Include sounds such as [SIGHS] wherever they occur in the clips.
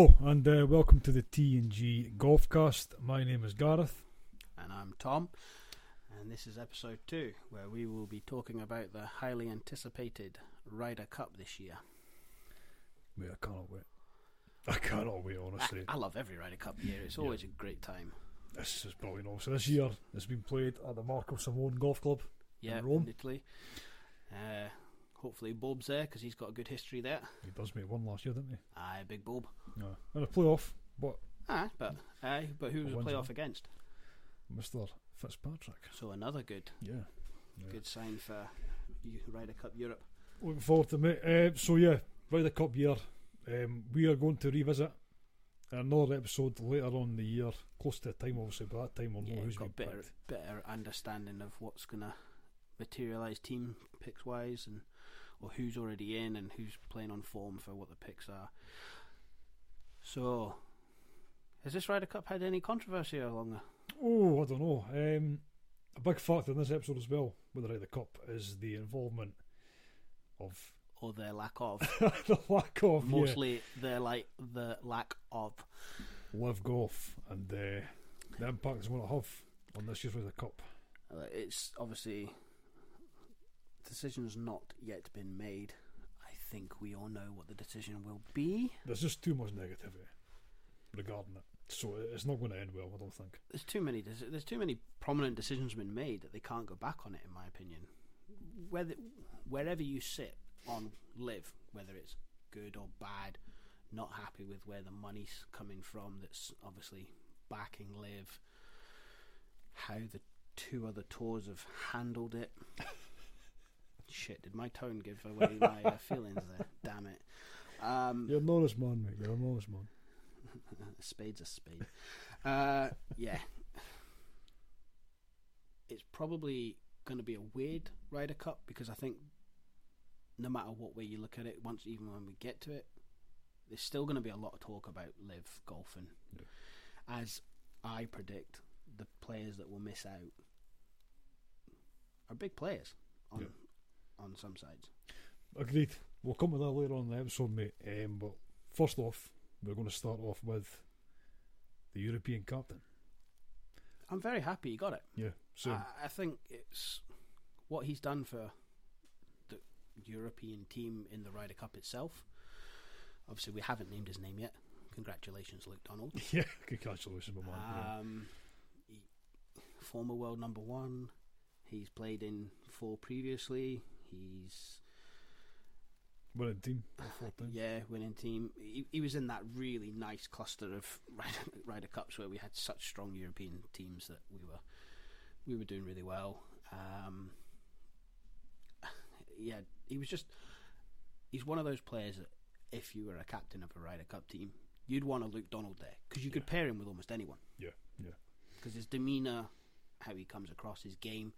Hello and uh, welcome to the T and G Golfcast. My name is Gareth. And I'm Tom, and this is episode two, where we will be talking about the highly anticipated Ryder Cup this year. Mate, I cannot wait. I cannot wait, honestly. I, I love every Ryder Cup year; it's Yeah. always a great time. This is brilliant. Also, this year it's been played at the Marco Simone Golf Club. Yeah, Rome. in Italy. Uh, hopefully, Bob's there because he's got a good history there. He does make one last year, didn't he? Aye, big Bob. No. In a playoff, but Aye, but aye, but who was the playoff against? Mr. Fitzpatrick. So another good, Yeah. Yeah. good sign for you Ryder Cup Europe. Looking forward to it. Uh, so yeah, Ryder Cup year. Um, we are going to revisit another episode later on in the year, close to the time, obviously. By that time, we'll know Yeah, who's got better, picked. better understanding of what's gonna materialise team picks wise, and or who's already in and who's playing on form for what the picks are. So, has this Ryder Cup had any controversy along? the- Oh, I don't know. Um, a big factor in this episode as well with the Ryder Cup is the involvement of Or their lack of, [LAUGHS] the lack of yeah, mostly their like the lack of. LIV golf and uh, the impact it's going to have on this year's Ryder Cup. Uh, it's obviously decisions not yet been made. I think we all know what the decision will be. There's just too much negativity regarding it, so it's not going to end well. I don't think. there's too many there's too many prominent decisions been made that they can't go back on it in my opinion whether wherever you sit on LIV whether it's good or bad not happy with where the money's coming from that's obviously backing LIV how the two other tours have handled it shit did my tone give away my uh, [LAUGHS] feelings there damn it um You're an honest man, mate. You're an honest man. a [LAUGHS] spade's a spade. Uh, yeah. It's probably going to be a weird Ryder Cup because I think no matter what way you look at it, once even when we get to it, there's still going to be a lot of talk about LIV golfing. As I predict, the players that will miss out are big players on Yeah. On some sides. Agreed. We'll come with that later on in the episode, mate. Um, but first off, we're going to start off with the European captain. I'm very happy he got it. Yeah, so I, I think it's what he's done for the European team in the Ryder Cup itself. Obviously, we haven't named his name yet. Congratulations, Luke Donald. [LAUGHS] yeah, congratulations, my man. Um, he, former world number one. He's played in four previously. He's Winning team, [SIGHS] yeah, winning team. He, he was in that really nice cluster of [LAUGHS] Ryder, Ryder Cups where we had such strong European teams that we were we were doing really well. Um, [SIGHS] yeah, he was just he's one of those players that if you were a captain of a Ryder Cup team, you'd want a Luke Donald there because you could pair him with almost anyone Yeah, yeah. because his demeanor, how he comes across, his game,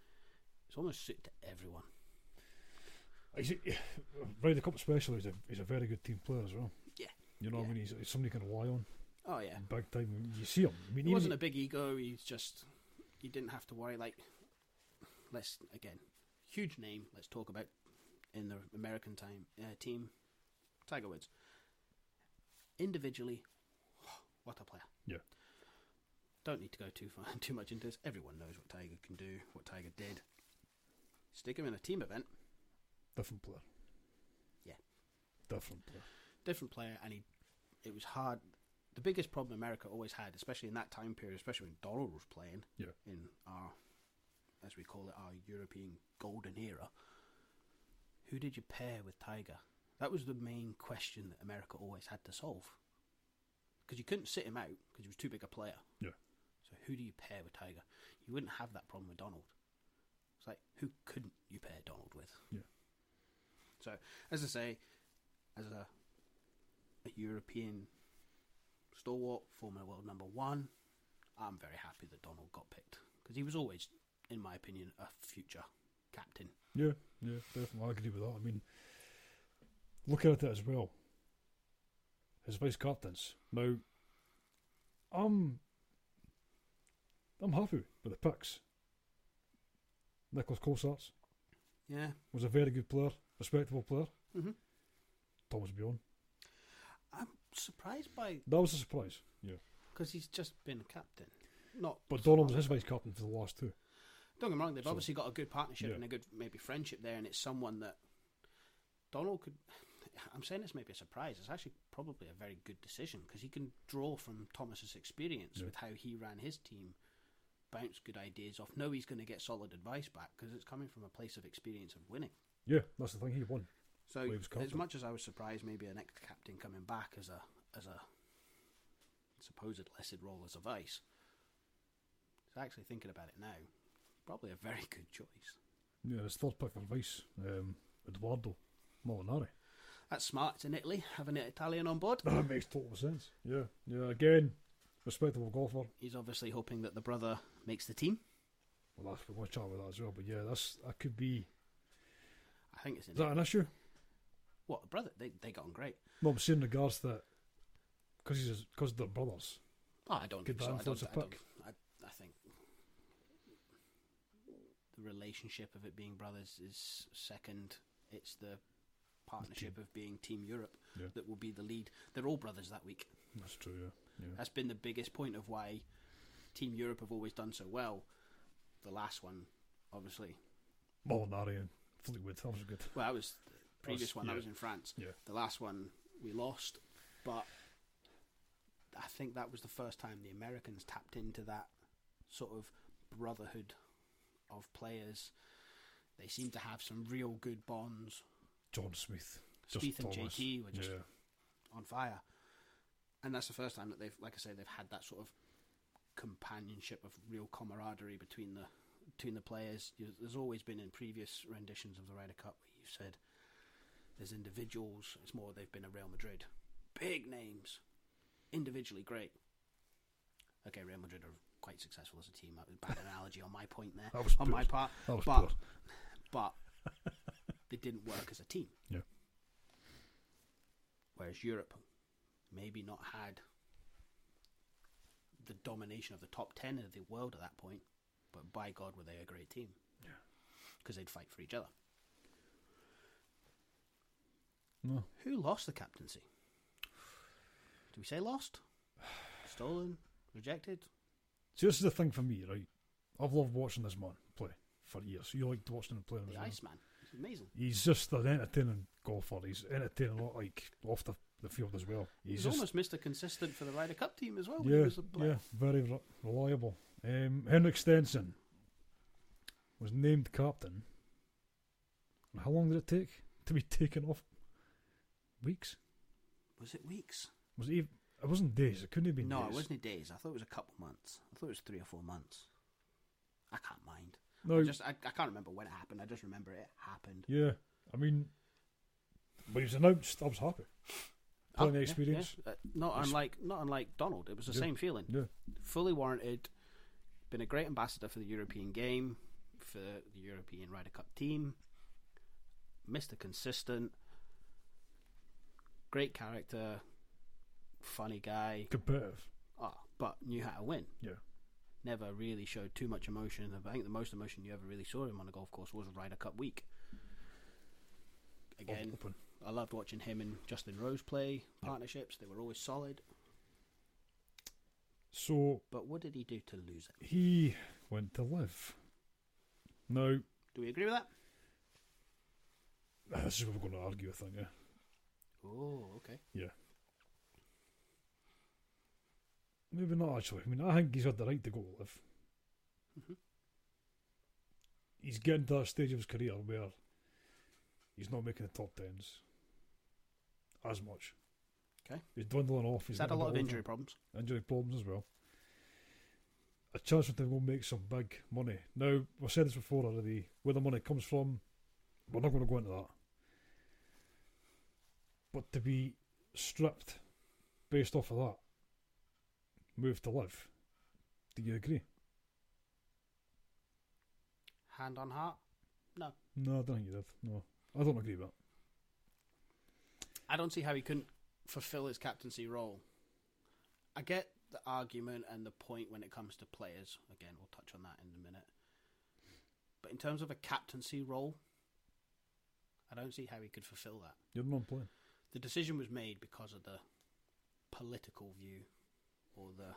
it's almost suited to everyone. He's a, Ryder Cup especially, he's a, he's a very good team player as well. Yeah. You know what I mean? He's, he's somebody you can rely on Oh yeah, big time. You see him. I mean, He wasn't a big ego. He's just you didn't have to worry. Like, let's again, huge name. Let's talk about in the American time uh, team, Tiger Woods. Individually, [SIGHS] what a player. Yeah. Don't need to go too far, [LAUGHS] too much into this. Everyone knows what Tiger can do, what Tiger did. Stick him in a team event, different player. Yeah. Different player. different player, and he. It was hard. The biggest problem America always had, especially in that time period, especially when Donald was playing, Yeah. in our, as we call it, our European golden era. Who did you pair with Tiger? That was the main question that America always had to solve. Because you couldn't sit him out because he was too big a player. Yeah. So who do you pair with Tiger? You wouldn't have that problem with Donald. It's like who couldn't you pair Donald with? Yeah. So as I say, as a a European stalwart, former world number one, I'm very happy that Donald got picked because he was always, in my opinion, a future captain. Yeah, yeah, definitely. I agree with that. I mean, looking at it as well, his vice captains. Now, I'm, I'm happy with the picks. Nicolas Colsaerts Yeah. was a very good player, respectable player. Mm-hmm. Thomas Bjorn. I'm surprised by That was a surprise. Yeah. because he's just been a captain. Not, But Donald was his vice captain for the last two. don't get me wrong. They've So- obviously got a good partnership Yeah. and a good maybe friendship there, and it's someone that Donald could. [SIGHS] I'm saying this may be a surprise. It's actually probably a very good decision because he can draw from Thomas's experience Yeah. with how he ran his team, bounce good ideas off. Know he's going to get solid advice back because it's coming from a place of experience of winning. Yeah, that's the thing. He won. So as much as I was surprised, maybe an ex-captain coming back as a as a supposed lesser role as a vice. So actually thinking about it now, probably a very good choice. Yeah, his third pick for vice, um, Edoardo Molinari. That's smart. It's in Italy, having an Italian on board. [COUGHS] That makes total sense. Yeah, yeah. Again, respectable golfer. He's obviously hoping that the brother makes the team. Well, that's we're going to chat about that as well. But yeah, that's that could be. I think it's in Is that an issue? what the brother. They they got on great. No, I'm saying in regards that because he's because they're brothers. Oh, I don't Could think so. I don't, I, don't. I, I think the relationship of it being brothers is second. It's the partnership of being Team Europe Yeah. that will be the lead. They're all brothers that week. That's true. Yeah, yeah. That's been the biggest point of why Team Europe have always done so well. The last one, obviously, Molinari and Fleetwood. That was good. well, that was the previous That's- one. That was in France. Yeah. The last one we lost, but I think that was the first time the Americans tapped into that sort of brotherhood of players. They seem to have some real good bonds. John Smith. Spieth and Thomas. JT were just yeah. on fire, and that's the first time that they've, like I say, they've had that sort of companionship of real camaraderie between the between the players. There's always been in previous renditions of the Ryder Cup where you've said there's individuals. It's more they've been a Real Madrid, big names, individually great. Okay, Real Madrid are quite successful as a team. That was a bad [LAUGHS] analogy on my point there, on poor. my part, but poor. but they didn't work as a team. Yeah. Whereas Europe maybe not had the domination of the top 10 of the world at that point, but by God, were they a great team. Yeah. Because they'd fight for each other. No. Who lost the captaincy? Do we say lost? [SIGHS] Stolen? Rejected? So this is the thing for me, right? I've loved watching this man play for years. You liked watching him play on The his own. Iceman. It's amazing. He's just an entertaining golfer. He's entertaining a lot, like off the, the field as well. He He's was just almost Mr. Consistent for the Ryder Cup team as well. when he yeah, was a yeah, very re- reliable. Um, Henrik Stenson was named captain. How long did it take to be taken off? Weeks? Was it weeks? Was it? Even, it wasn't days. It couldn't have been. No, days. it wasn't days. I thought it was a couple months. I thought it was three or four months. I can't mind. No, I just I, I can't remember when it happened. I just remember it happened. yeah. I mean, when he was announced, I was happy. The Oh, yeah, experience. yeah. Uh, not unlike not unlike Donald. It was the Yeah. same feeling. Yeah, Fully warranted. Been a great ambassador for the European game, for the European Ryder Cup team. Mr. Consistent. Great character. Funny guy. competitive. Oh, ah, but knew how to win. Yeah. Never really showed too much emotion. I think the most emotion you ever really saw him on a golf course was Ryder Cup week. Again, Open. I loved watching him and Justin Rose play partnerships. They were always solid. So But what did he do to lose it? he went to LIV. Now, Do we agree with that? this is what we're going to argue, I think. Yeah. Oh, okay. Yeah. Maybe not actually. I mean, I think he's had the right to go to LIV. Mhm. He's getting to that stage of his career where he's not making the top tens as much. Okay. He's dwindling off. He's He's had a lot of injury problems. injury problems as well. A chance for him to go make some big money. Now, we've said this before already. Where the money comes from, we're not going to go into that. But to be stripped based off of that, move to LIV. Do you agree? Hand on heart. No, I don't think you did. No, I don't agree with that. I don't see how he couldn't fulfill his captaincy role. I get the argument and the point when it comes to players. Again, we'll touch on that in a minute. But in terms of a captaincy role, I don't see how he could fulfill that. You're non playing. The decision was made because of the political view or the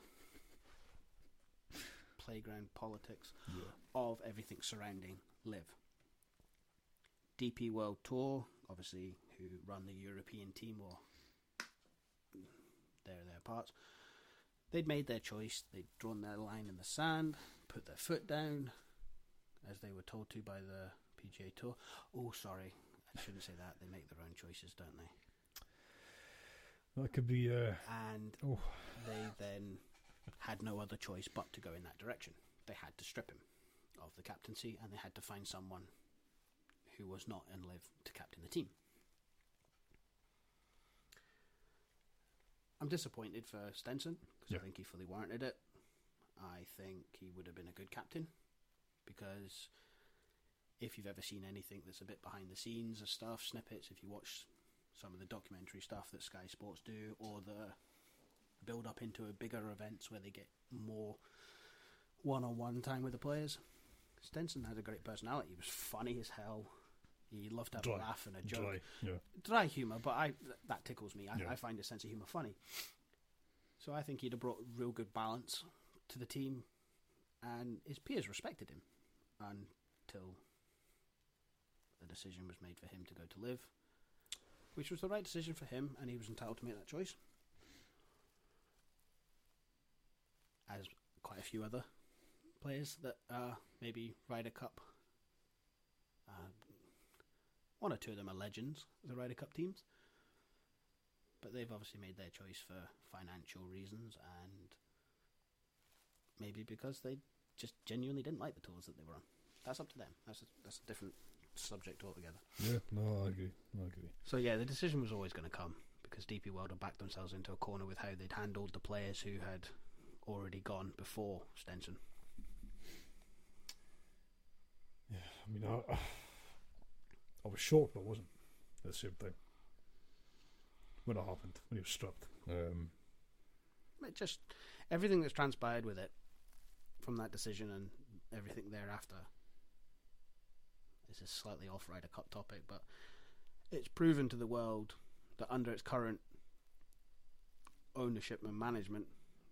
playground politics Yeah. of everything surrounding LIV. DP World Tour, obviously, who run the European team, or they're their parts. They'd made their choice. They'd drawn their line in the sand, put their foot down, as they were told to by the PGA Tour. Oh, sorry, I shouldn't say that. They make their own choices, don't they? That could be. Uh, And oh, they then had no other choice but to go in that direction. They had to strip him of the captaincy and they had to find someone who was not in LIV to captain the team. I'm disappointed for Stenson because Yeah. I think he fully warranted it. I think he would have been a good captain because if you've ever seen anything that's a bit behind the scenes of stuff, snippets, if you watch some of the documentary stuff that Sky Sports do or the build up into a bigger events where they get more one on one time with the players. Stenson had a great personality. He was funny as hell. He loved to have Dry. a laugh and a joke. dry. Yeah. Dry humour, but I th- that tickles me. I, Yeah. I find his sense of humour funny. So I think he'd have brought real good balance to the team, and his peers respected him until the decision was made for him to go to LIV, which was the right decision for him, and he was entitled to make that choice. As quite a few other players that uh, maybe Ryder Cup. Uh, one or two of them are legends, the Ryder Cup teams. But they've obviously made their choice for financial reasons and maybe because they just genuinely didn't like the tours that they were on. That's up to them. That's a, that's a different subject altogether. Yeah. No, I agree. I agree. So yeah, the decision was always going to come because DP World had backed themselves into a corner with how they'd handled the players who had already gone before Stenson. Yeah, I mean, I, I was shocked, but I wasn't at the same time. When it happened, when he was stripped. Um, It just everything that's transpired with it from that decision and everything thereafter. This is slightly off Ryder Cup topic, but it's proven to the world that under its current ownership and management,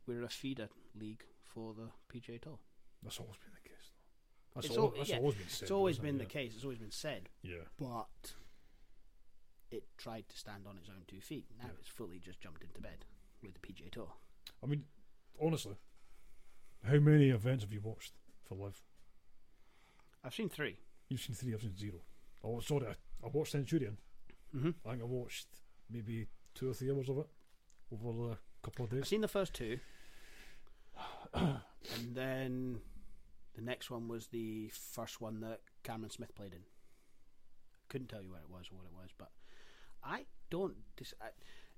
we're a feeder league for the PGA Tour. that's always been the. That's, It's al- al- that's yeah, always been said. It's always hasn't it? been the Yeah. case. It's always been said, Yeah. but it tried to stand on its own two feet. Now Yeah. it's fully just jumped into bed with the PGA Tour. I mean, honestly, how many events have you watched for LIV? I've seen three. You've seen three, I've seen zero. Oh, sorry, I, I watched Centurion. Mm-hmm. I think I watched maybe two or three hours of it over a couple of days. I've seen the first two, [COUGHS] and then the next one was the first one that Cameron Smith played in. Couldn't tell you where it was or what it was, but I don't. Dis- I,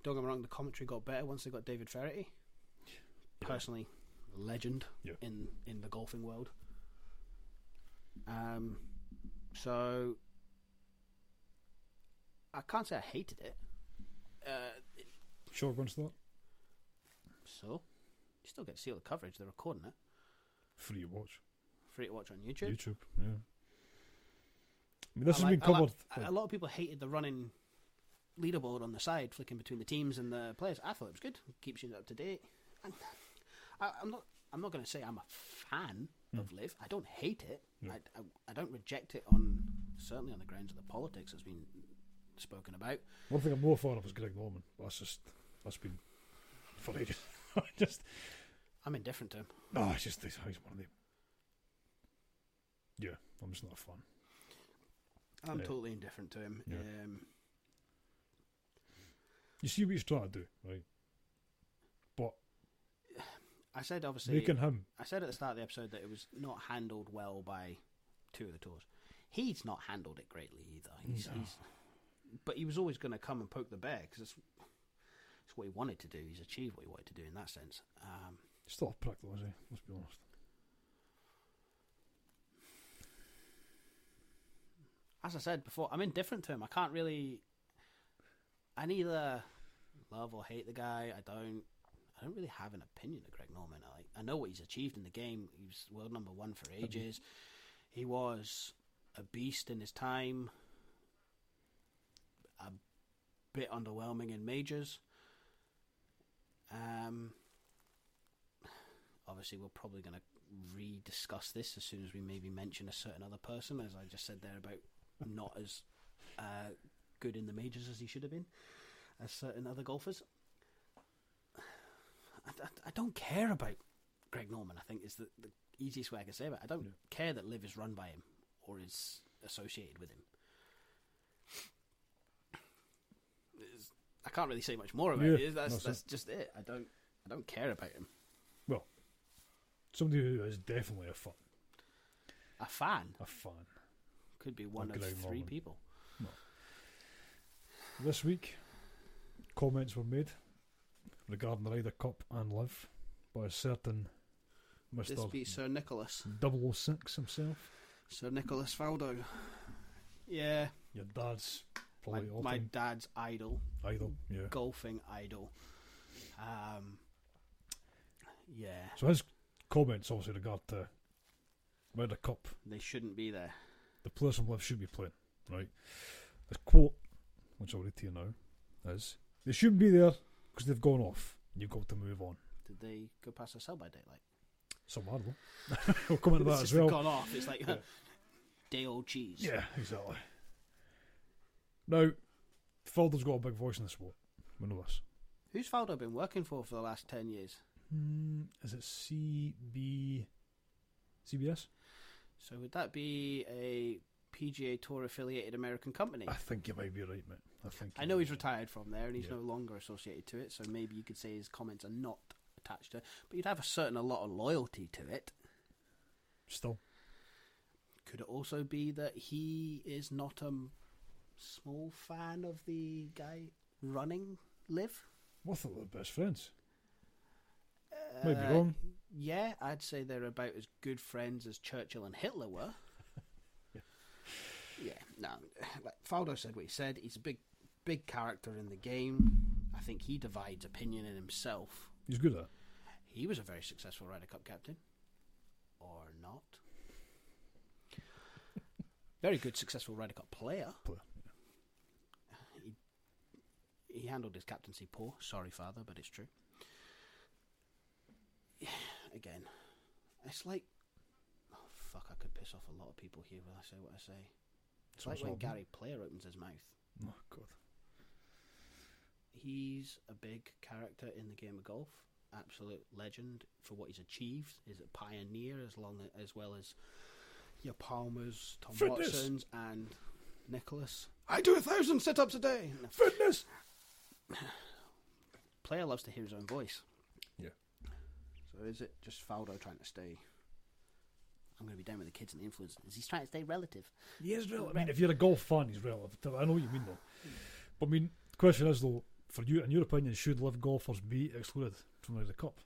don't get me wrong. The commentary got better once they got David Feherty. Personally, legend Yeah. in in the golfing world. Um, so I can't say I hated it. Uh, Short runs to that. so you still get to see all the coverage. They're recording it. Free to watch. Free to watch on YouTube. YouTube, yeah. I mean, this I has like- been I like- covered. a lot of people hated the running leaderboard on the side, flicking between the teams and the players. I thought it was good. Keeps you up to date. And I, I'm not. I'm not going to say I'm a fan hmm. of LIV. I don't hate it. Yeah. I, I, I don't reject it on certainly on the grounds of the politics that's been spoken about. One thing I'm more fan of is Greg Norman. That's just that's been for ages. [LAUGHS] I just I'm indifferent to him. Oh, no, it's just he's, one of them. Yeah, I'm just not a fan. I'm Yeah. totally indifferent to him. Yeah. Um, You see what he's trying to do, right? But I said obviously. making him, I said at the start of the episode that it was not handled well by two of the tours. He's not handled it greatly either. He's, No. he's but he was always going to come and poke the bear because it's, it's what he wanted to do. He's achieved what he wanted to do in that sense. Um, he's still a prick though, is he? Let's be honest. As I said before, I'm indifferent to him. I can't really. I neither love or hate the guy. I don't. I don't really have an opinion of Greg Norman. I like. I know what he's achieved in the game. He was world number one for ages. He was a beast in his time. A bit underwhelming in majors. Um. obviously we're probably going to re-discuss this as soon as we maybe mention a certain other person, as I just said there about not as uh, good in the majors as he should have been, as certain other golfers. I, I, I don't care about Greg Norman. I think is the, the easiest way I can say it. I don't Yeah. care that LIV is run by him or is associated with him. It's- I can't really say much more about Yeah, it. That's that's that's just it. I don't I don't care about him. Well, somebody who is definitely a fan. A fan A fan. Could be one of three people. This week, comments were made regarding the Ryder Cup and LIV by a certain Mr. This be Sir Nicholas, 006 himself. Sir Nicholas Faldo. Yeah, Your dad's my, my dad's idol, idol. Yeah. golfing idol. Um, yeah, So his comments obviously regard to Ryder Cup. they shouldn't be there. The players from LIV should be playing, right? His quote, which I'll read to you now, is They shouldn't be there because they've gone off. You've got to move on. Did they go past a sell by daylight? Some hard though. [LAUGHS] we'll come into that [LAUGHS] as well. gone off. It's like Yeah. [LAUGHS] day old cheese. Yeah, exactly. Now, Faldo's got a big voice in the sport. We know this. Who's Faldo been working for for the last ten years? Hmm, is it CB... CBS? So would that be a PGA Tour affiliated American company? I think you might be right, mate. I think. I know he's be. retired from there and he's Yeah. no longer associated to it, so maybe you could say his comments are not attached to it, but you'd have a certain a lot of loyalty to it. Still. Could it also be that he is not a small fan of the guy running LIV? Well, I thought they were best friends. Might be Uh, wrong. Yeah, I'd say they're about as good friends as Churchill and Hitler were. [LAUGHS] Yeah. yeah, no. Like Faldo said what he said. He's a big, big character in the game. I think he divides opinion in himself. He's good at it. He was a very successful Ryder Cup captain, or not. [LAUGHS] very good, successful Ryder Cup player. Player, He, he handled his captaincy poor. Sorry, father, but it's true. [SIGHS] Again, it's like, fuck, I could piss off a lot of people here when I say what I say. It's So like when Gary Player opens his mouth. Oh, God. He's a big character in the game of golf. Absolute legend for what he's achieved. He's a pioneer as long as well as your Palmers, Tom Fitness. Watsons, and Nicklaus. I do a thousand sit-ups a day. [SIGHS] Fitness! Player loves to hear his own voice. Yeah. So is it just Faldo trying to stay? I'm going to be down with the kids and the influencers. He's trying to stay relative. He is relative. I mean, if you're a golf fan, he's relative. I know what you mean, though. But, I mean, the question is, though, for you, in your opinion, should LIV golfers be excluded from the Ryder Cup?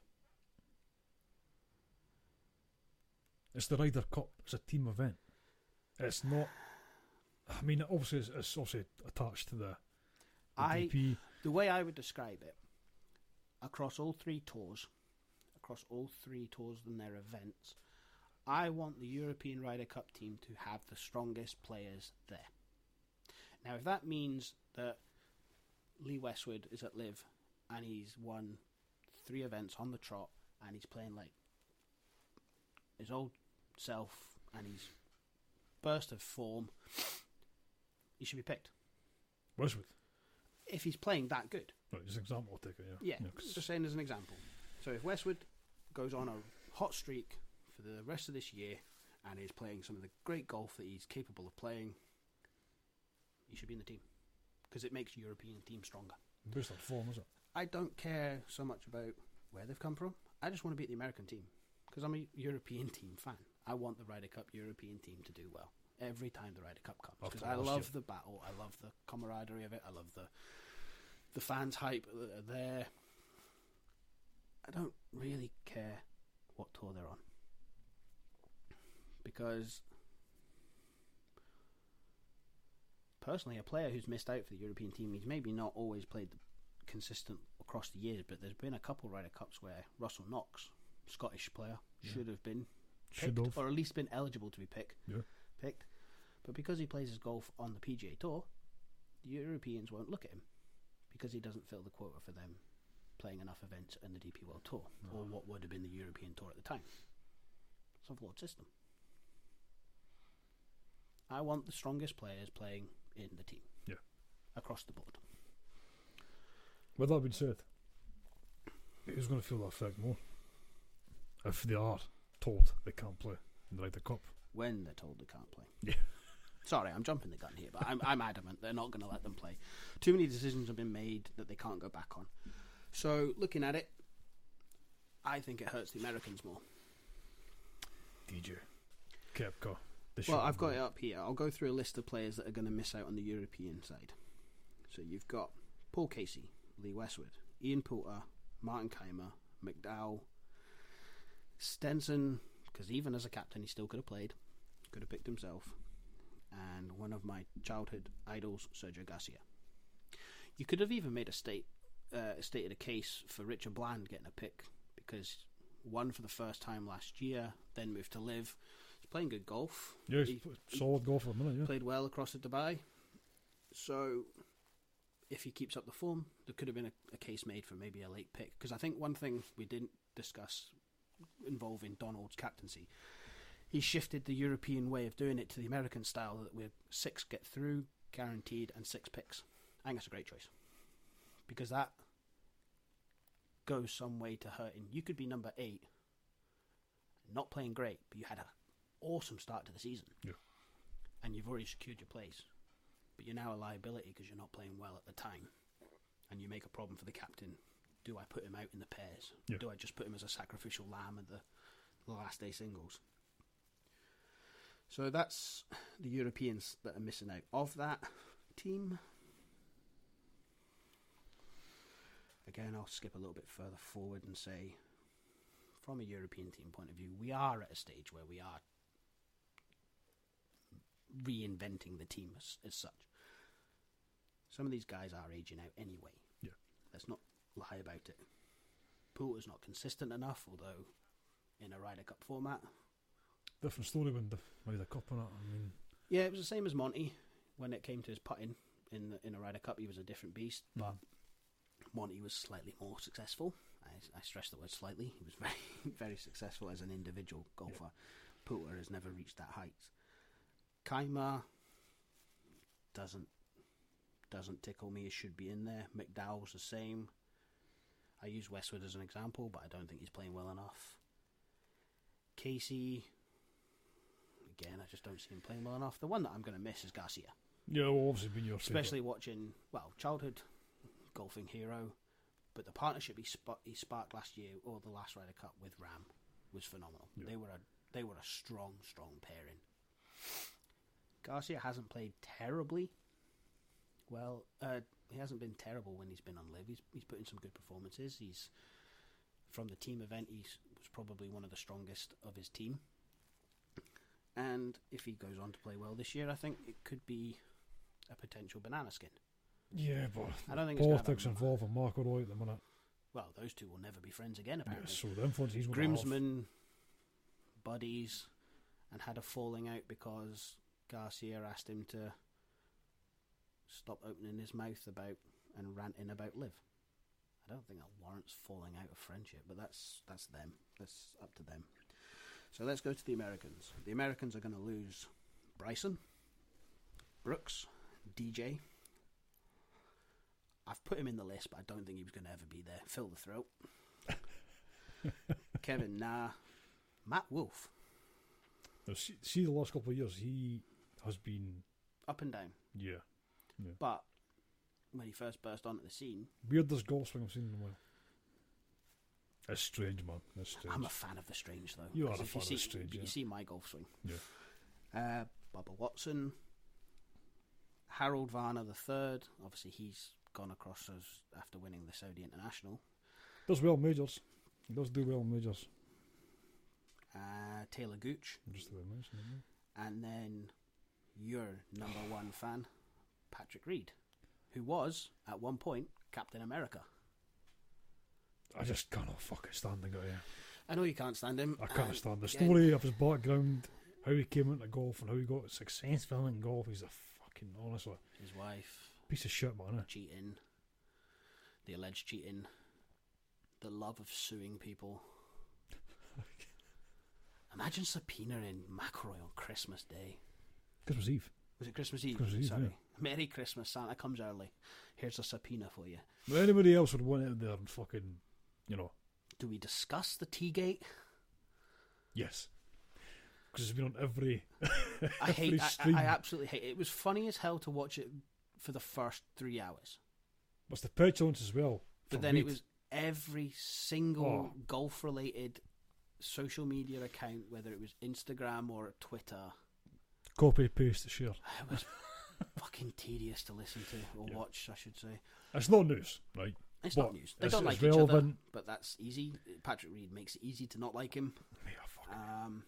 It's the Ryder Cup. It's a team event. It's not. I mean, obviously, it's, it's obviously attached to the, the I DP. the way I would describe it, across all three tours, across all three tours and their events, I want the European Ryder Cup team to have the strongest players there. Now, if that means that Lee Westwood is at LIV and he's won three events on the trot and he's playing like his old self and he's burst of form, he should be picked. Westwood. If he's playing that good. Right, just an example, I'll take it, yeah. Yeah, 'cause- just saying as an example. So if Westwood goes on a hot streak for the rest of this year and is playing some of the great golf that he's capable of playing, he should be in the team because it makes European team stronger. based on form, is it? I don't care so much about where they've come from. I just want to beat the American team because I'm a European [LAUGHS] team fan. I want the Ryder Cup European team to do well every time the Ryder Cup comes because I love year. the battle. I love the camaraderie of it. I love the the fans' hype that are there. I don't really care what tour they're on because personally, a player who's missed out for the European team, he's maybe not always played consistent across the years, but there's been a couple Ryder Cups where Russell Knox, Scottish player, Yeah. should have been Should picked, have. or at least been eligible to be picked. Yeah. Picked, but because he plays his golf on the PGA Tour, the Europeans won't look at him because he doesn't fill the quota for them playing enough events in the DP World Tour, or what would have been the European Tour at the time. It's a flawed system. I want the strongest players playing in the team. Yeah. Across the board. With that being said, who's going to feel that effect more? If they are told they can't play in the Ryder Cup. When they're told they can't play. Yeah. Sorry, I'm jumping the gun here, but I'm, I'm adamant they're not going to let them play. Too many decisions have been made that they can't go back on. So, looking at it, I think it hurts the Americans more. DJ, Koepka. Well, I've got it up here. I'll go through a list of players that are going to miss out on the European side. So you've got Paul Casey, Lee Westwood, Ian Poulter, Martin Kaymer, McDowell, Stenson, because even as a captain, he still could have played, could have picked himself, and one of my childhood idols, Sergio Garcia. You could have even made a state uh, stated a case for Richard Bland getting a pick because one for the first time last year, then moved to LIV. Playing good golf. Yeah, He- he's solid golf for a minute, yeah. played well across at Dubai. So, if he keeps up the form, there could have been a, a case made for maybe a late pick. Because I think one thing we didn't discuss involving Donald's captaincy, he shifted the European way of doing it to the American style that we're six get through, guaranteed, and six picks. I think that's a great choice. Because that goes some way to hurting. You could be number eight, not playing great, but you had an awesome start to the season and you've already secured your place, but you're now a liability because you're not playing well at the time, and you make a problem for the captain. Do I put him out in the pairs? Yeah. Do I just put him as a sacrificial lamb at the, the last day singles? So that's the Europeans that are missing out. Of that team, again, I'll skip a little bit further forward and say, from a European team point of view, we are at a stage where we are reinventing the team as, as such. Some of these guys are aging out anyway. Yeah. Let's not lie about it. Poulter's not consistent enough, although in a Ryder Cup format. Different story when the Ryder Cup and that. I mean, Yeah, it was the same as Monty when it came to his putting in the, in a Ryder Cup. He was a different beast, mm-hmm. but Monty was slightly more successful. I, I stress the word slightly. He was [LAUGHS] very very successful as an individual golfer. Poulter has never reached that height. Kaymer doesn't doesn't tickle me. It should be in there. McDowell's the same. I use Westwood as an example, but I don't think he's playing well enough. Casey, again, I just don't see him playing well enough. The one that I'm going to miss is Garcia, yeah, well, obviously been your especially watching well childhood golfing hero, but the partnership he, sp- he sparked last year or the last Ryder Cup with Rahm was phenomenal. Yeah. They were a they were a strong strong pairing. Garcia hasn't played terribly. Well, uh, he hasn't been terrible when he's been on LIV. He's he's put in some good performances. He's from the team event. He was probably one of the strongest of his team. And if he goes on to play well this year, I think it could be a potential banana skin. Yeah, but I don't think it's politics involved with Marco Roy at the minute. Well, those two will never be friends again. Yeah, Apparently, so the influence he's going to have. Grimsman buddies and had a falling out because Garcia asked him to stop opening his mouth about and ranting about LIV. I don't think that warrants falling out of friendship, but that's that's them. That's up to them. So let's go to the Americans. The Americans are going to lose Bryson, Brooks, DJ. I've put him in the list, but I don't think he was going to ever be there. Fill the throat. [LAUGHS] Kevin Na, Matt Wolff, see, see the last couple of years, he has been, up and down. yeah, But when he first burst onto the scene, weirdest golf swing I've seen in a while. It's strange, man. It's strange. I'm a fan of the strange though. You are a fan of you see, strange, You see my golf swing. Yeah. Uh, Bubba Watson, Harold Varner the third. Obviously, he's gone across as after winning the Saudi International. Does well majors. He does do well in majors. Uh, Taylor Gooch, Just the mentioned and then your number one fan, Patrick Reed, who was at one point Captain America. I just cannot fucking stand the guy. Yeah. I know you can't stand him. I can't and stand the again, story of his background, how he came into golf, and how he got successful in golf. He's a fucking honestly His wife piece of shit, man. eh? cheating, the alleged cheating. the love of suing people. [LAUGHS] Imagine subpoenaing McIlroy on Christmas Day. Christmas Eve. Was it Christmas Eve? Christmas Eve, Sorry. yeah. Merry Christmas, Santa comes early. Here's a subpoena for you. But anybody else would want it out there and fucking, you know, Do we discuss the Teagate? yes. Because it's been on every. [LAUGHS] I hate. every I. I, I absolutely hate. It. it was funny as hell to watch it for the first three hours, What's the petulance as well? but then it was every single Oh. golf-related social media account, whether it was Instagram or Twitter. Copy paste share. It was fucking tedious to listen to or Yeah. watch, I should say. It's not news, right? It's But not news. They it's- don't like each other, relevant. but that's easy. Patrick Reed makes it easy to not like him. Yeah, fuck. Um,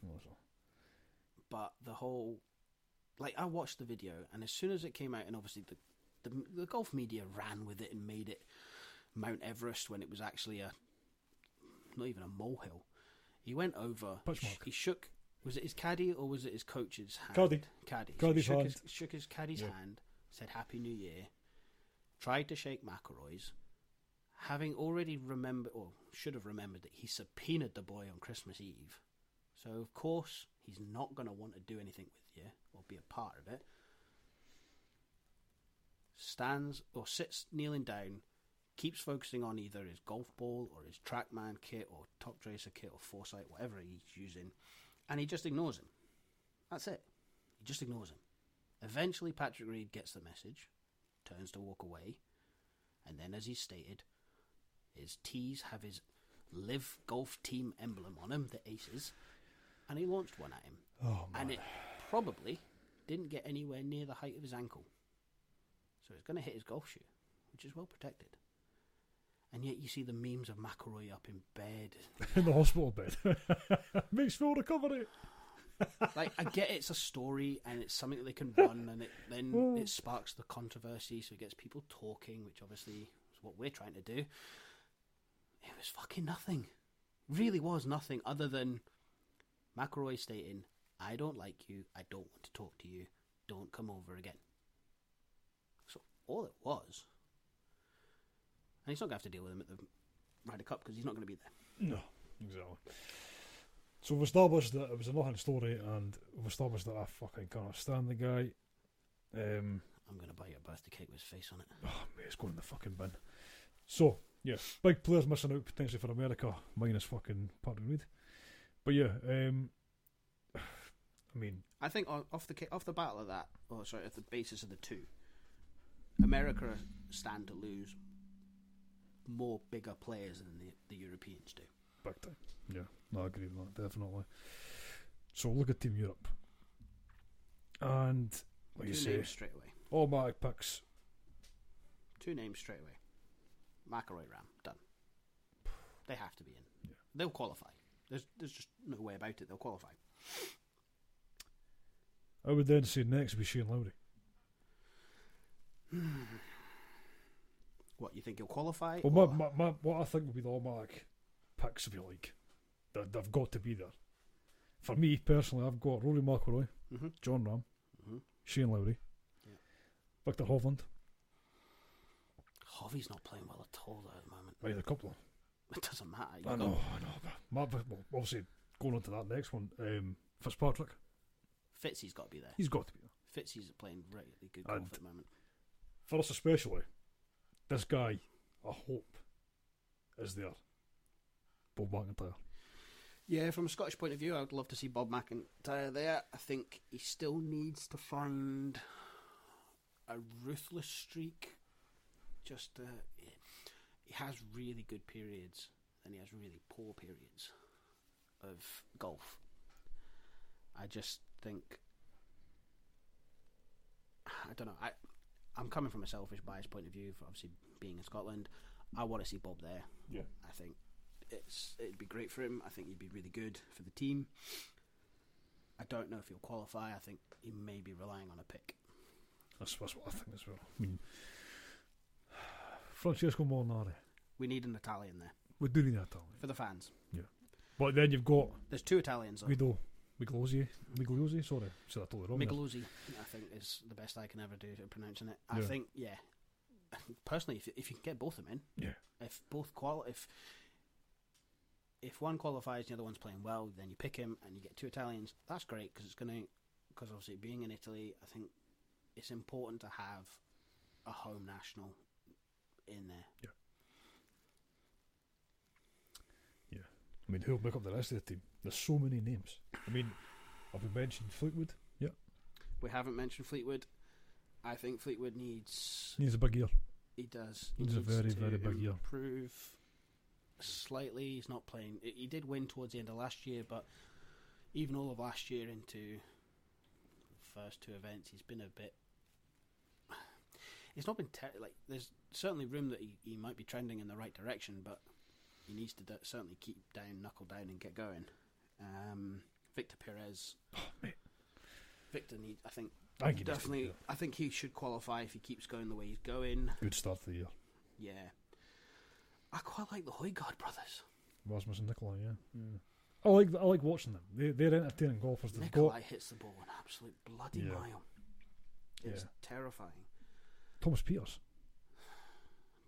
but the whole, like, I watched the video, and as soon as it came out, and obviously the the, the golf media ran with it and made it Mount Everest when it was actually a not even a molehill. He went over. He shook. Was it his caddy or was it his coach's hand? Caddy. Caddy. So Caddy's shook, hand. His, shook his caddy's Yeah. hand. Said Happy New Year. Tried to shake McIlroy's. Having already remembered, or should have remembered, that he subpoenaed the boy on Christmas Eve. So of course he's not going to want to do anything with you or be a part of it. Stands or sits kneeling down, keeps focusing on either his golf ball or his TrackMan kit or Top Tracer kit or Foresight, whatever he's using, and he just ignores him. That's it. He just ignores him. Eventually, Patrick Reed gets the message, turns to walk away, and then, as he stated, his tees have his LIV golf team emblem on them, the aces, and he launched one at him. Oh, man. And it probably didn't get anywhere near the height of his ankle. So it's going to hit his golf shoe, which is well protected. And yet you see the memes of McIlroy up in bed. [LAUGHS] in the hospital bed. [LAUGHS] Makes full recovery. like I get it's a story and it's something that they can run, [LAUGHS] and it, then oh. it sparks the controversy, so it gets people talking, which obviously is what we're trying to do. It was fucking nothing. Really was nothing other than McIlroy stating, "I don't like you. I don't want to talk to you. Don't come over again." So all it was, and he's not going to have to deal with him at the Ryder Cup because he's not going to be there. No, exactly. So we've established that it was a nothing story, and we've established that I fucking can't stand the guy. Um, I'm going to buy you a birthday cake with his face on it. oh, mate, it's going in the fucking bin. So, yeah, big players missing out potentially for America, minus fucking Patrick Reed. But yeah, um, [SIGHS] I mean, I think off the off the battle of that, or sorry, off the basis of the two, America stand to lose more bigger players than the, the Europeans do. big time. Yeah, no, I agree with that, definitely. So look at Team Europe. And, what you Two say, names straight away. automatic picks. Two names straight away. McIlroy, Rahm, done. They have to be in. Yeah. They'll qualify. There's there's just no way about it. They'll qualify. I would then say next would be Shane Lowry. [SIGHS] [SIGHS] [SIGHS] What you think he'll qualify? Well, my, my, my, what I think will be the automatic picks, if you like, that they've got to be there. For me personally, I've got Rory McIlroy, Mhm, Jon Rahm, mhm. Shane Lowry, Yeah. Viktor Hovland, Hovey's not playing well at all though, at the moment. right, a couple. [LAUGHS] It doesn't matter. I know, I know. But my, well, obviously, going on to that next one, um, Fitzpatrick, Fitzy's got to be there. he's got to be there. Fitzy's playing really good golf And- at the moment. For us especially, this guy, I hope, is there. Bob MacIntyre. Yeah, from a Scottish point of view, I would love to see Bob MacIntyre there. I think he still needs to find a ruthless streak. Just uh, he has really good periods, and he has really poor periods of golf. I just think I don't know. I I'm coming from a selfish, bias point of view. For obviously being in Scotland, I want to see Bob there. Yeah. I think it's it'd be great for him. I think he'd be really good for the team. I don't know if he'll qualify. I think he may be relying on a pick. That's, that's what I think as well. I mean, [SIGHS] Francesco Molinari. We need an Italian there We do need that talent. for the fans. Yeah, but then you've got There's two Italians. Though. Guido Migliosi. Migliosi, sorry, said that totally wrong. Migluzzi, I think, is the best I can ever do at pronouncing it. I Yeah. think, yeah. Personally, if if you can get both of them in, Yeah. if both qual, if if one qualifies, and the other one's playing well, then you pick him and you get two Italians. That's great because it's going to, because obviously being in Italy, I think it's important to have a home national in there. I mean, who'll make up the rest of the team? There's so many names. I mean, have we mentioned Fleetwood? Yeah, We haven't mentioned Fleetwood. I think Fleetwood needs. needs a big year. He does. He Needs a very, very big year. Improve slightly. He's not playing. He did win towards the end of last year, but even all of last year into the first two events, he's been a bit. [SIGHS] It's not been ter- like there's certainly room that he, he might be trending in the right direction, but he needs to d- certainly keep down, knuckle down, and get going. Um, Victor Perez. Oh. Victor need. I think I think definitely. I think he should qualify if he keeps going the way he's going. Good start for the year. Yeah. I quite like the Højgaard brothers. Rasmus and Nikolai, yeah. yeah. I like I like watching them. They they're entertaining golfers. They've Nikolai hits the ball an absolute bloody Yeah. mile. It's terrifying. Thomas Pieters.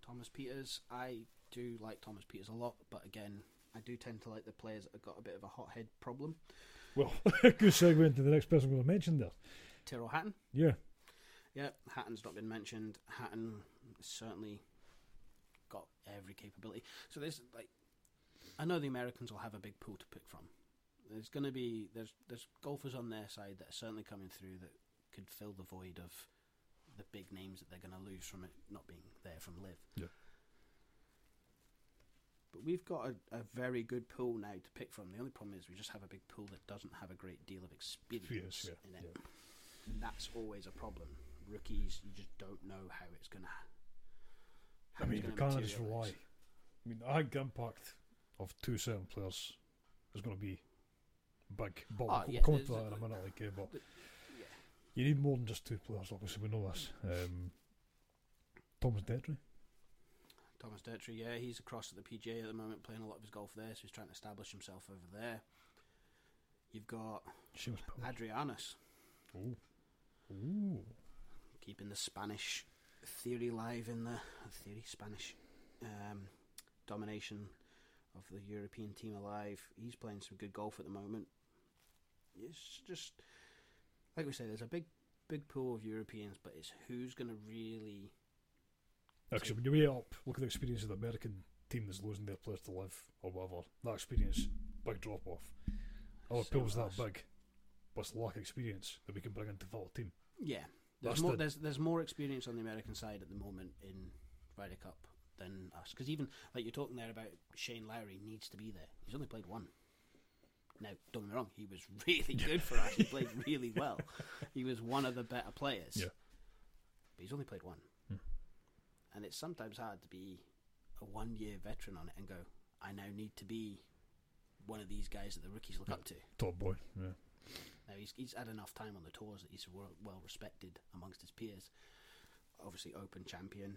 Thomas Pieters, I do like Thomas Pieters a lot, but again, I do tend to like the players that have got a bit of a hothead problem. Well, [LAUGHS] good segue into the next person we're going to mention there. Tyrrell Hatton. Yeah, Yeah, Hatton's not been mentioned. Hatton certainly got every capability. So there's like, I know the Americans will have a big pool to pick from. There's going to be there's there's golfers on their side that are certainly coming through that could fill the void of the big names that they're going to lose from it not being there from LIV. Yeah. But we've got a, a very good pool now to pick from. The only problem is we just have a big pool that doesn't have a great deal of experience Yes, yeah, in it. yeah. And that's always a problem. Rookies, you just don't know how it's going to. I mean, we can't just rely. I mean, I think the impact of two certain players is going to be big. But Oh, we'll yeah, come to that in a minute, like, but the- yeah. you need more than just two players. Obviously, we know this. Um, Thomas Detry. Thomas Detry, yeah, he's across at the PGA at the moment, playing a lot of his golf there, so he's trying to establish himself over there. You've got Adri Arnaus Ooh. Ooh. keeping the Spanish theory live in the theory Spanish um, domination of the European team alive. He's playing some good golf at the moment. It's just like we say, there's a big, big pool of Europeans, but it's who's going to really Actually, when you weigh up, look at the experience of the American team that's losing their players to LIV or whatever. That experience, big drop off. Our Same pool's that big, but it's lack of experience that we can bring into the team. Yeah, there's That's more. the- There's there's more experience on the American side at the moment in Ryder Cup than us. Because even like you're talking there about Shane Lowry needs to be there. He's only played one. Now, don't get me wrong, he was [LAUGHS] really good for us. He played really well. He was one of the better players. Yeah. But he's only played one. And it's sometimes hard to be a one year veteran on it and go, I now need to be one of these guys that the rookies look up to. Top boy. Yeah. Now he's he's had enough time on the tours that he's well, well respected amongst his peers. Obviously, Open champion,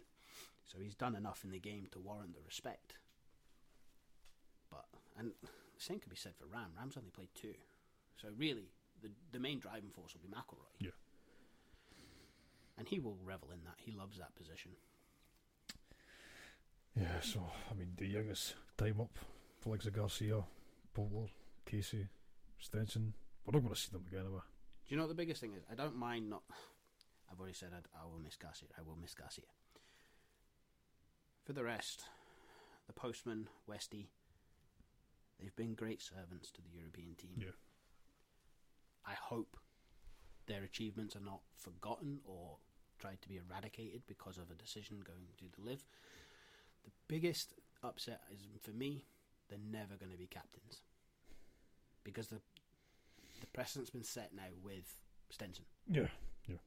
so he's done enough in the game to warrant the respect. But and the same could be said for Rahm. Rahm's only played two, so really the the main driving force will be McIlroy. Yeah. and he will revel in that. He loves that position. Yeah, so, I mean, the youngest time up for Alexa Garcia, Poulter, Casey, Stenson. We're not going to see them again, are we? Do you know what the biggest thing is? I don't mind not. I've already said I'd, I will miss Garcia. I will miss Garcia. For the rest, the postman, Westy, they've been great servants to the European team. Yeah. I hope their achievements are not forgotten or tried to be eradicated because of a decision going to the LIV. The biggest upset is for me, they're never going to be captains because the the precedent's been set now with Stenson. Yeah. Yeah.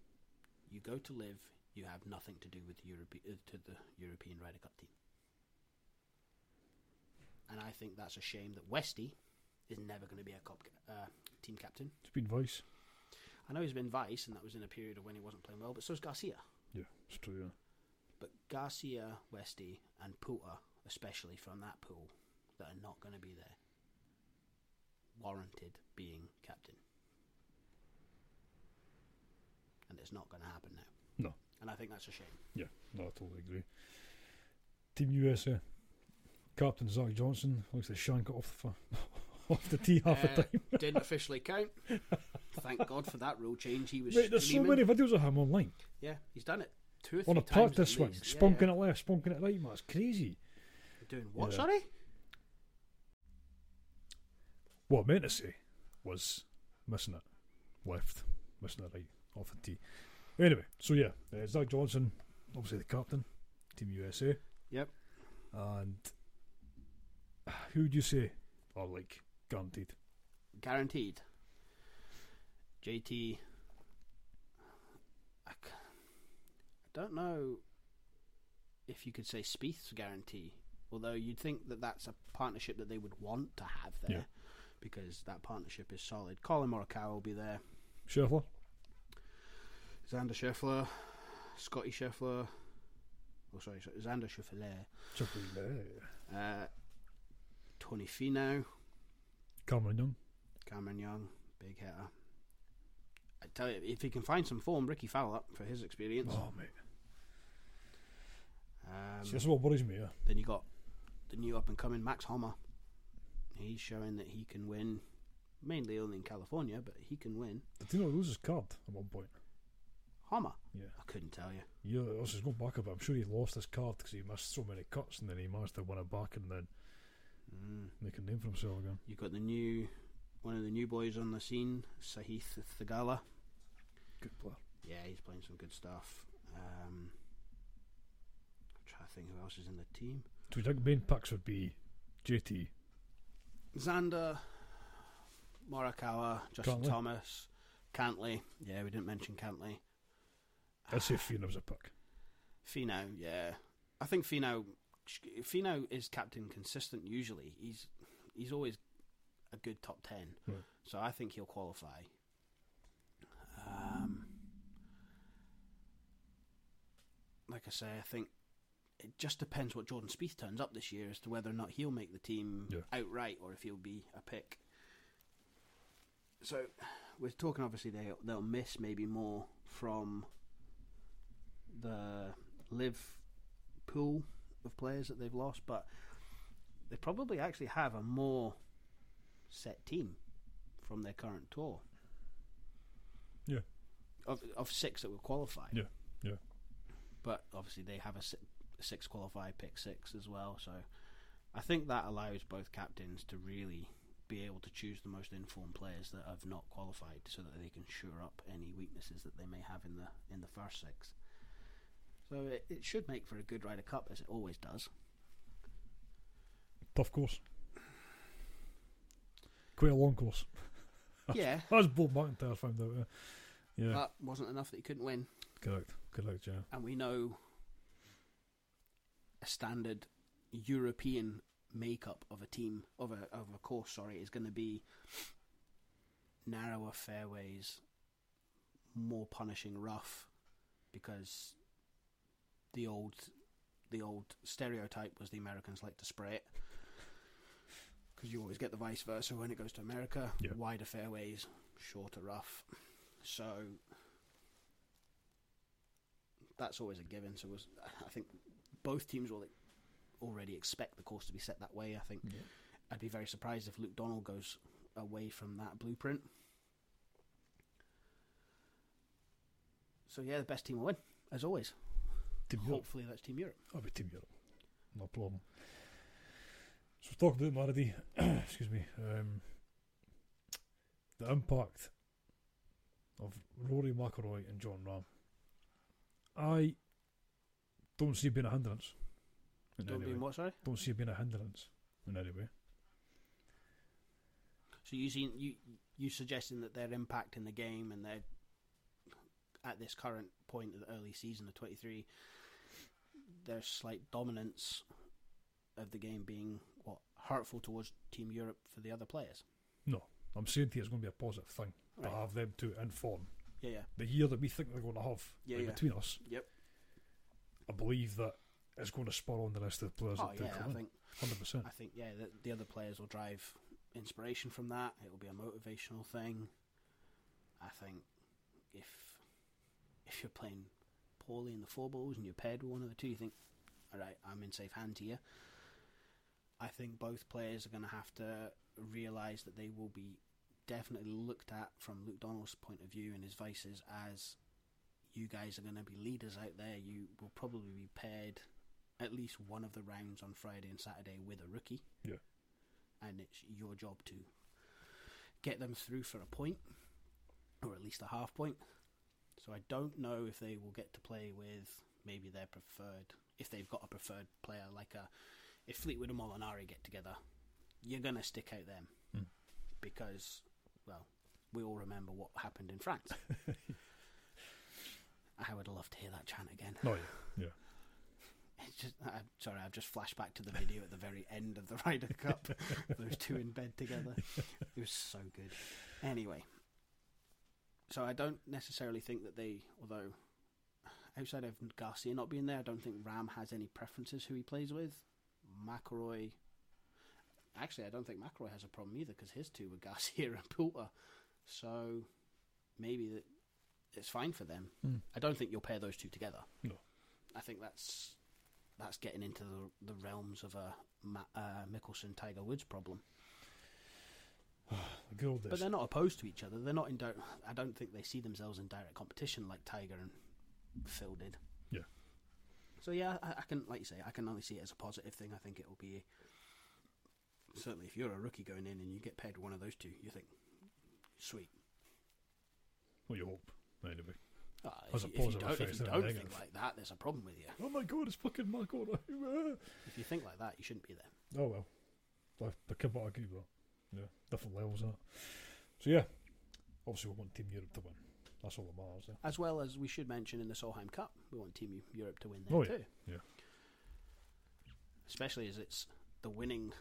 You go to LIV, you have nothing to do with Europe uh, to the European Ryder Cup team. And I think that's a shame that Westy is never going to be a cop, uh, team captain. It's been vice. I know he's been vice, and that was in a period of when he wasn't playing well, but so's Garcia. Yeah, it's true, yeah. Garcia, Westy, and Poulter, especially from that pool, that are not going to be there, warranted being captain. And it's not going to happen now. No. And I think that's a shame. Yeah, no, I totally agree. Team USA. Captain Zach Johnson looks like shank it off the [LAUGHS] off the tee half Uh, the time. [LAUGHS] Didn't officially count. Thank God for that rule change. He was Mate, there's so many videos of him online Yeah, he's done it two or three on a practice at swing, least. Spunking yeah. it left, spunking it right. Man, it's crazy. Doing what? Yeah. Sorry. What I meant to say was missing it left, missing it right off the tee. Anyway, so yeah, uh, Zach Johnson, obviously the captain, Team USA. Yep. And [SIGHS] who would you say are like guaranteed? Guaranteed. JT. I, c- I don't know if you could say Spieth's guarantee, although you'd think that that's a partnership that they would want to have there, Yeah. because that partnership is solid. Collin Morikawa will be there. Scheffler, Xander Scheffler, Scotty Scheffler. Oh, sorry, sorry Xander Scheffler. Scheffler, uh, Tony Finau, Cameron Young. Cameron Young, big hitter. I tell you, if he can find some form, Rickie Fowler for his experience. Oh mate, Um, See, that's what worries me. Yeah. then you got the new up and coming Max Homa. He's showing that he can win, mainly only in California, but he can win. Did he not lose his card at one point? Homa, Yeah. I couldn't tell you. Yeah, I was just going back a bit. I'm sure he lost his card because he missed so many cuts, and then he managed to win it back and then Mm. make a name for himself again. You got the new, one of the new boys on the scene, Sahith Theegala. Good player. Yeah, he's playing some good stuff. Um, I'm trying to think who else is in the team. Do you think main picks would be JT? Xander, Morikawa, Justin Cantlay. Thomas, Cantlay. Yeah, we didn't mention Cantlay. I'd say Finau's a pick. Finau, yeah. I think Fino. Finau is captain consistent. Usually, he's he's always a good top ten. Right. So I think he'll qualify. Um, like I say, I think it just depends what Jordan Spieth turns up this year as to whether or not he'll make the team Yeah. outright or if he'll be a pick. So we're talking obviously they they'll miss maybe more from the LIV pool of players that they've lost, but they probably actually have a more set team from their current tour. Yeah. Of of six that were qualified. Yeah, yeah. But obviously they have a, six qualified pick six as well, so I think that allows both captains to really be able to choose the most informed players that have not qualified, so that they can shore up any weaknesses that they may have in the in the first six. So it, it should make for a good Ryder Cup, as it always does. Tough course. Quite a long course. [LAUGHS] yeah, As Bob MacIntyre found out. Yeah, yeah. that wasn't enough that he couldn't win, correct, correct, yeah. and we know a standard European makeup of a team of a of a course. Sorry, is going to be narrower fairways, more punishing rough, because the old the old stereotype was the Americans like to spray it. Because you always get the vice versa when it goes to America. Yeah. Wider fairways, shorter rough. So that's always a given. So was, I think both teams will already expect the course to be set that way. I think I'd be very surprised if Luke Donald goes away from that blueprint. So yeah, the best team will win, as always. Team Europe. Hopefully that's Team Europe. I'll be Team Europe. No problem. So we've talked about Marady, [COUGHS] excuse me, um, the impact of Rory McIlroy and Jon Rahm. I don't see it being a hindrance. In Don't any be what, sorry? Don't see it being a hindrance in any way. So you seen you you suggesting that their impact in the game and their at this current point of the early season of twenty three, their slight dominance of the game being what hurtful towards Team Europe for the other players. No, I'm saying to you it's going to be a positive thing Right. to have them to inform Yeah, yeah, the year that we think they're going to have Yeah, like, yeah. between us. Yep. I believe that it's going to spur on the rest of the players Oh yeah, I think Hundred percent. I think yeah, the, the other players will drive inspiration from that. It will be a motivational thing. I think if if you're playing poorly in the four balls and you're paired with one of the two, you think, all right, I'm in safe hands here. I think both players are going to have to realise that they will be definitely looked at from Luke Donald's point of view and his vices as you guys are going to be leaders out there. You will probably be paired at least one of the rounds on Friday and Saturday with a rookie. Yeah. And it's your job to get them through for a point, or at least a half point. So I don't know if they will get to play with maybe their preferred, if they've got a preferred player like a, if Fleetwood and Molinari get together, you're going to stick out them Hmm. because, well, we all remember what happened in France. [LAUGHS] I would love to hear that chant again. No, yeah, yeah. [LAUGHS] It's just, I'm sorry, I've just flashed back to the video at the very end of the [LAUGHS] Ryder Cup. [LAUGHS] Those two in bed together. It was so good. Anyway, so I don't necessarily think that they, although outside of Garcia not being there, I don't think Rahm has any preferences who he plays with. McIlroy, actually, I don't think McIlroy has a problem either because his two were Garcia and Poulter. So maybe that it's fine for them. Hmm. I don't think you'll pair those two together. No. I think that's that's getting into the, the realms of a Ma- uh, Mickelson Tiger Woods problem. [SIGHS] The good. But they're not opposed to each other. They're not in direct. I don't think they see themselves in direct competition like Tiger and Phil did. Yeah. So yeah, I, I can, like you say, I can only see it as a positive thing. I think it will be certainly if you're a rookie going in and you get paired with one of those two, you think, sweet. Well, you hope, anyway. Ah, if, you, if you don't, if you don't think like that, there's a problem with you. Oh my god, it's fucking. Ah. If you think like that, you shouldn't be there. oh well. I, I can't agree with that. Yeah, different levels of that. So yeah, obviously we want Team Europe to win. That's all that matters. Yeah. As well as we should mention in the Solheim Cup, we want Team Europe to win there Oh, yeah. too. Yeah. Especially as it's the winning,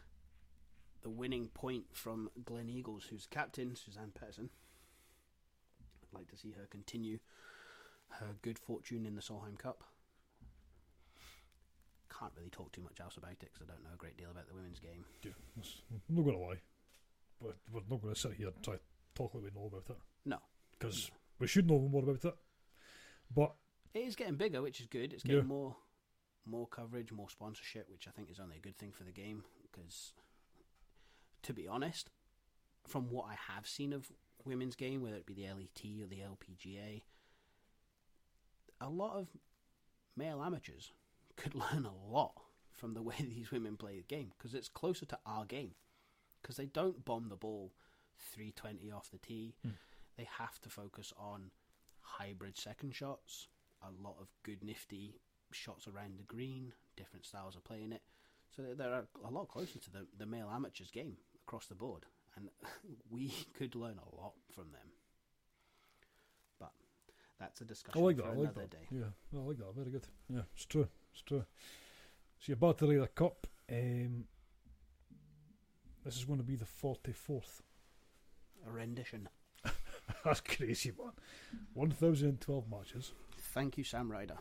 the winning point from Gleneagles, who's captain Suzann Pettersen. I'd like to see her continue her good fortune in the Solheim Cup. Can't really talk too much else about it because I don't know a great deal about the women's game. Yeah, I'm not going to lie, but we're not going to sit here and try to talk like we know about it. No. because we should know more about it. But It is getting bigger, which is good. It's getting Yeah. more more coverage, more sponsorship, which I think is only a good thing for the game. Because, to be honest, from what I have seen of women's game, whether it be the LET or the LPGA, a lot of male amateurs could [LAUGHS] learn a lot from the way [LAUGHS] these women play the game because it's closer to our game. Because they don't bomb the ball 320 off the tee. Hmm. They have to focus on hybrid second shots, a lot of good nifty shots around the green, different styles of playing it. So they- they're a lot closer to the, the male amateurs game across the board. And [LAUGHS] we could learn a lot from them. But that's a discussion like for that. I like another that. day. Yeah, I like that. Very good. Yeah, it's true. It's true. So you're about to the cup. Um, this is going to be the forty fourth. A rendition. [LAUGHS] That's crazy, man. One thousand and twelve matches. Thank you, Sam Ryder.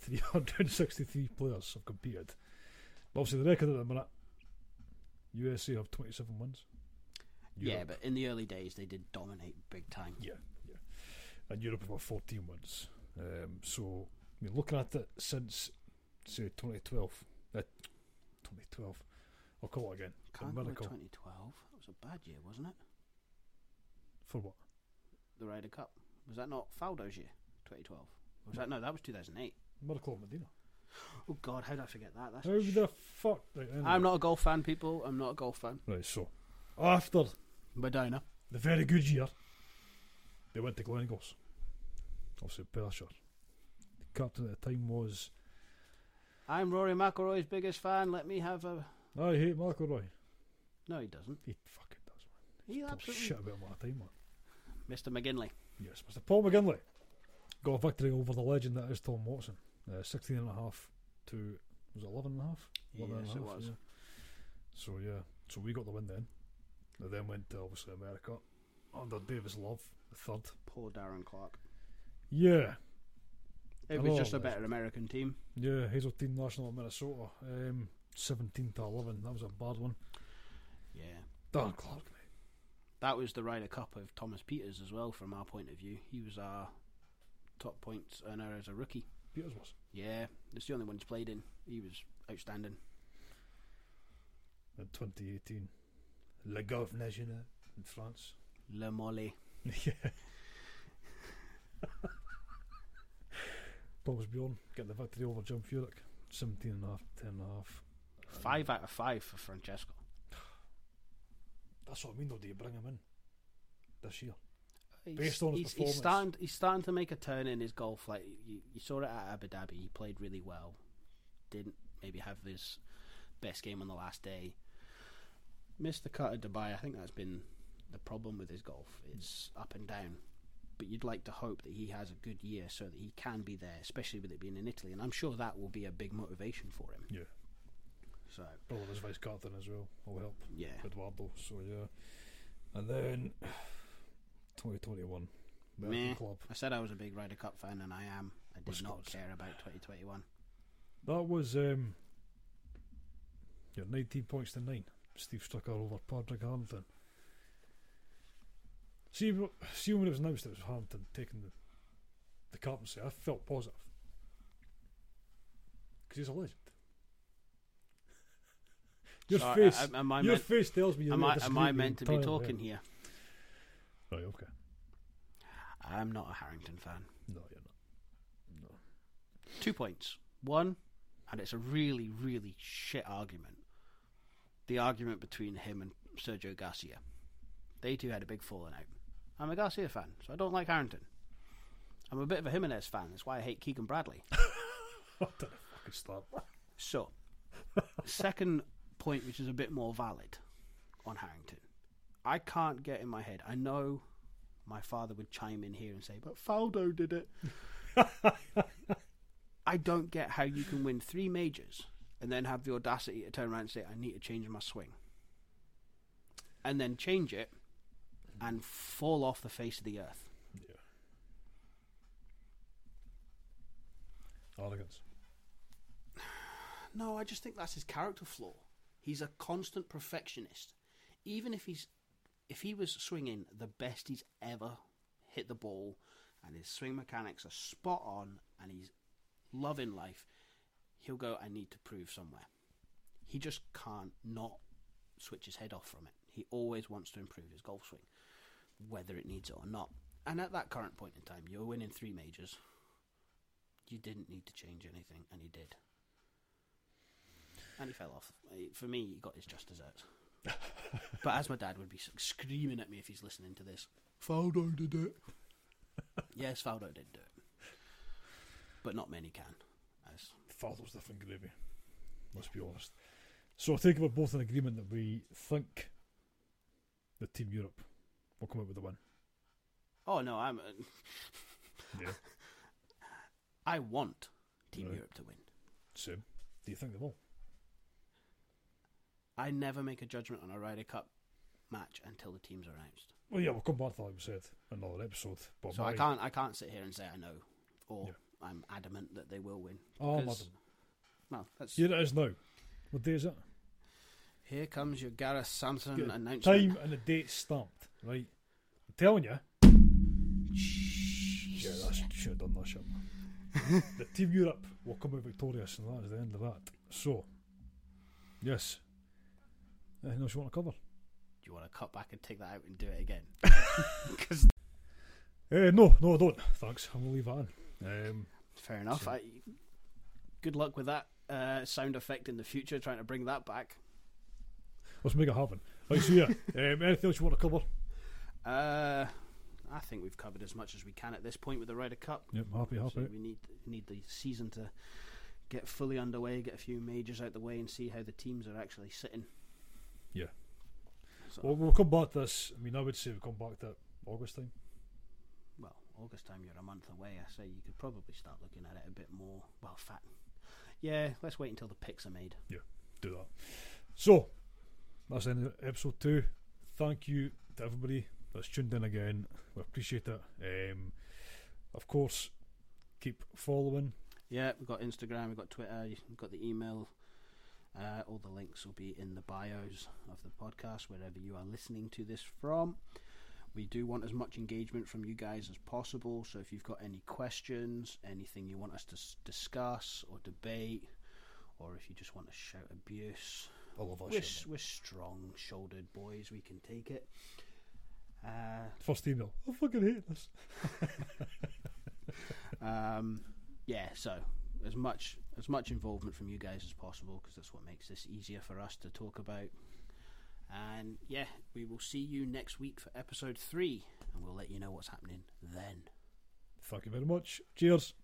363 players have competed. But obviously, the record at the minute, USA have 27 wins. Yeah, but in the early days, they did dominate big time. Yeah, yeah. And Europe got 14 wins. Um, so, I mean, looking at it since, say, 2012, uh, 2012, I'll call it again. Can't Miracle. 2012. That was a bad year, wasn't it? For what? The Ryder Cup. Was that not Faldo's year? 2012. Or was that no? That was 2008. Miracle of Medina. Oh God, how did I forget that? That's How the fuck? Right, anyway. I'm not a golf fan, people. I'm not a golf fan. Right, so, after Medina. the very good year, they went to Gleneagles. Obviously, Perthshire. The captain at the time was I'm Rory McIlroy's biggest fan. Let me have a. I hate McIlroy. No, he doesn't. He fucking does, man. He Talk absolutely. shit about him all the time, man. Mr. McGinley. Yes, Mr. Paul McGinley got a victory over the legend that is Tom Watson. Uh, 16 and a half to, was it 11 and a half? 11 and a Yes, it was. yeah. So, yeah, so we got the win then. They then went to, obviously, America under Davis Love, the third. Poor Darren Clarke. Yeah, It was just a better American team. yeah, Hazeltine National Minnesota. Um, 17 to 11, that was a bad one. Yeah. Darren Clarke, mate. That was the Ryder Cup of Thomas Pieters as well, from our point of view. He was our top points earner as a rookie. Pieters was. Yeah, it's the only one he's played in. He was outstanding. in 2018. Le Golf National in France. Le Molly. [LAUGHS] yeah. Bob's Bjorn get the victory over Jim Furyk. 17 and a half, 10 and a half. Five out of five for Francesco. That's what I mean though, do you bring him in this year? He's, Based on his he's, he's performance. starting. He's starting to make a turn in his golf. Like you, you saw it at Abu Dhabi. He played really well. Didn't maybe have his best game on the last day. Missed the cut at Dubai. I think that's been the problem with his golf. It's up and down. But you'd like to hope that he has a good year so that he can be there, especially with it being in Italy. And I'm sure that will be a big motivation for him. Yeah. So Probably his vice captain as well will help. yeah, Edoardo, so yeah. And then 2021. American Meh. Club. I said I was a big Ryder Cup fan, and I am. I did not care about 2021. That was um, yeah, 19 points to 9. Steve Stricker over Padraig Harrington. See, see when it was announced it was Harrington taking the, the captaincy, I felt positive. Because he's a legend. [LAUGHS] Your So, face, I- I- your meant, face tells me you're am I, am I meant to be talking yeah. here? Right, okay. I'm not a Harrington fan. No, you're not. No. Two points. One, and it's a really, really shit argument. The argument between him and Sergio Garcia. They two had a big falling out. I'm a Garcia fan, so I don't like Harrington. I'm a bit of a Jimenez fan. That's why I hate Keegan Bradley. [LAUGHS] What the fucking start? So, second point, which is a bit more valid on Harrington. I can't get in my head. I know my father would chime in here and say, but Faldo did it. [LAUGHS] I don't get how you can win three majors and then have the audacity to turn around and say, I need to change my swing. And then change it and fall off the face of the earth. Yeah. Arrogance. [SIGHS] No, I just think that's his character flaw. He's a constant perfectionist. Even if he's if he was swinging the best he's ever hit the ball and his swing mechanics are spot on and he's loving life, he'll go I need to prove somewhere. He just can't not switch his head off from it. He always wants to improve his golf swing, whether it needs it or not. And at that current point in time, you're winning three majors. You didn't need to change anything, and he did. And he fell off. Uh, For me, he got his just desserts. [LAUGHS] but as my dad would be screaming at me if he's listening to this, Faldo did it. yes, Faldo did do it. But not many can. As Father's different gravy. Let's be honest. So I think we're both in agreement that we think the Team Europe will come out with a win. Oh, no, I'm. Uh, [LAUGHS] Yeah. [LAUGHS] I want Team Right. Europe to win. Same. Do you think they will? I never make a judgment on a Ryder Cup match until the teams are announced. Well, yeah, we'll come back to that, like we said, another episode. But So my, I can't I can't sit here and say I know or Yeah. I'm adamant that they will win. Oh, because- Well, that's Here it is now. What day is it? here comes your Gareth Sampson Good. announcement. Time and the date stamped, right? I'm telling you. Yeah, that's should have done that shit. [LAUGHS] the Team Europe will come out victorious, and that is the end of that. So, yes. Anything else you want to cover? Do you want to cut back and take that out and do it again? [LAUGHS] [LAUGHS] Uh, no, no, I don't. Thanks. I'm gonna leave that in. Um, Fair enough. So- I, good luck with that uh, sound effect in the future, trying to bring that back. let's make it happen. Right, so yeah. [LAUGHS] um, anything else you want to cover? Uh, I think we've covered as much as we can at this point with the Ryder Cup. Yep, happy, happy. So we need need the season to get fully underway, get a few majors out the way, and see how the teams are actually sitting. Yeah. So, Well, we'll come back to this. I mean, I would say we'll come back to August time. August time you're a month away. I say you could probably start looking at it a bit more. Well, fat. Yeah, let's wait until the picks are made. Yeah, do that. So, that's the end of episode two. Thank you to everybody that's tuned in again. We appreciate it. Um, of course, keep following. Yeah, we've got Instagram, we've got Twitter, we've got the email. Uh, all the links will be in the bios of the podcast, wherever you are listening to this from. We do want as much engagement from you guys as possible. So if you've got any questions, anything you want us to s- discuss or debate, or if you just want to shout abuse I love that we're, s- we're strong-shouldered boys. We can take it. Uh, First email. I fucking hate this. [LAUGHS] um, yeah. So as much as much involvement from you guys as possible because that's what makes this easier for us to talk about. And yeah, we will see you next week for episode three, and we'll let you know what's happening then. Thank you very much. Cheers.